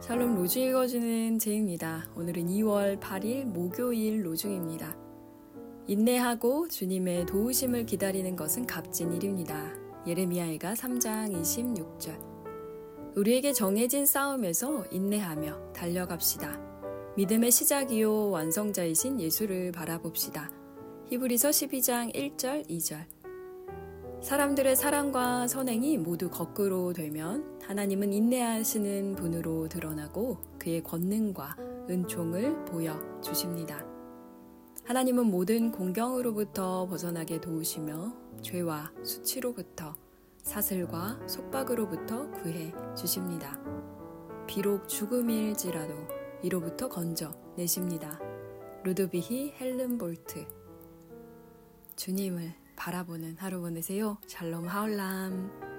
샬롬 로중 읽어주는 제입니다. 오늘은 2월 8일 목요일 로중입니다. 인내하고 주님의 도우심을 기다리는 것은 값진 일입니다. 예레미야가 3장 26절. 우리에게 정해진 싸움에서 인내하며 달려갑시다. 믿음의 시작이요 완성자이신 예수를 바라봅시다. 히브리서 12장 1절 2절. 사람들의 사랑과 선행이 모두 거꾸로 되면 하나님은 인내하시는 분으로 드러나고 그의 권능과 은총을 보여 주십니다. 하나님은 모든 공경으로부터 벗어나게 도우시며 죄와 수치로부터 사슬과 속박으로부터 구해 주십니다. 비록 죽음일지라도 이로부터 건져 내십니다. 루드비히 헬른볼트 주님을 바라보는 하루 보내세요. 샬롬 하울람.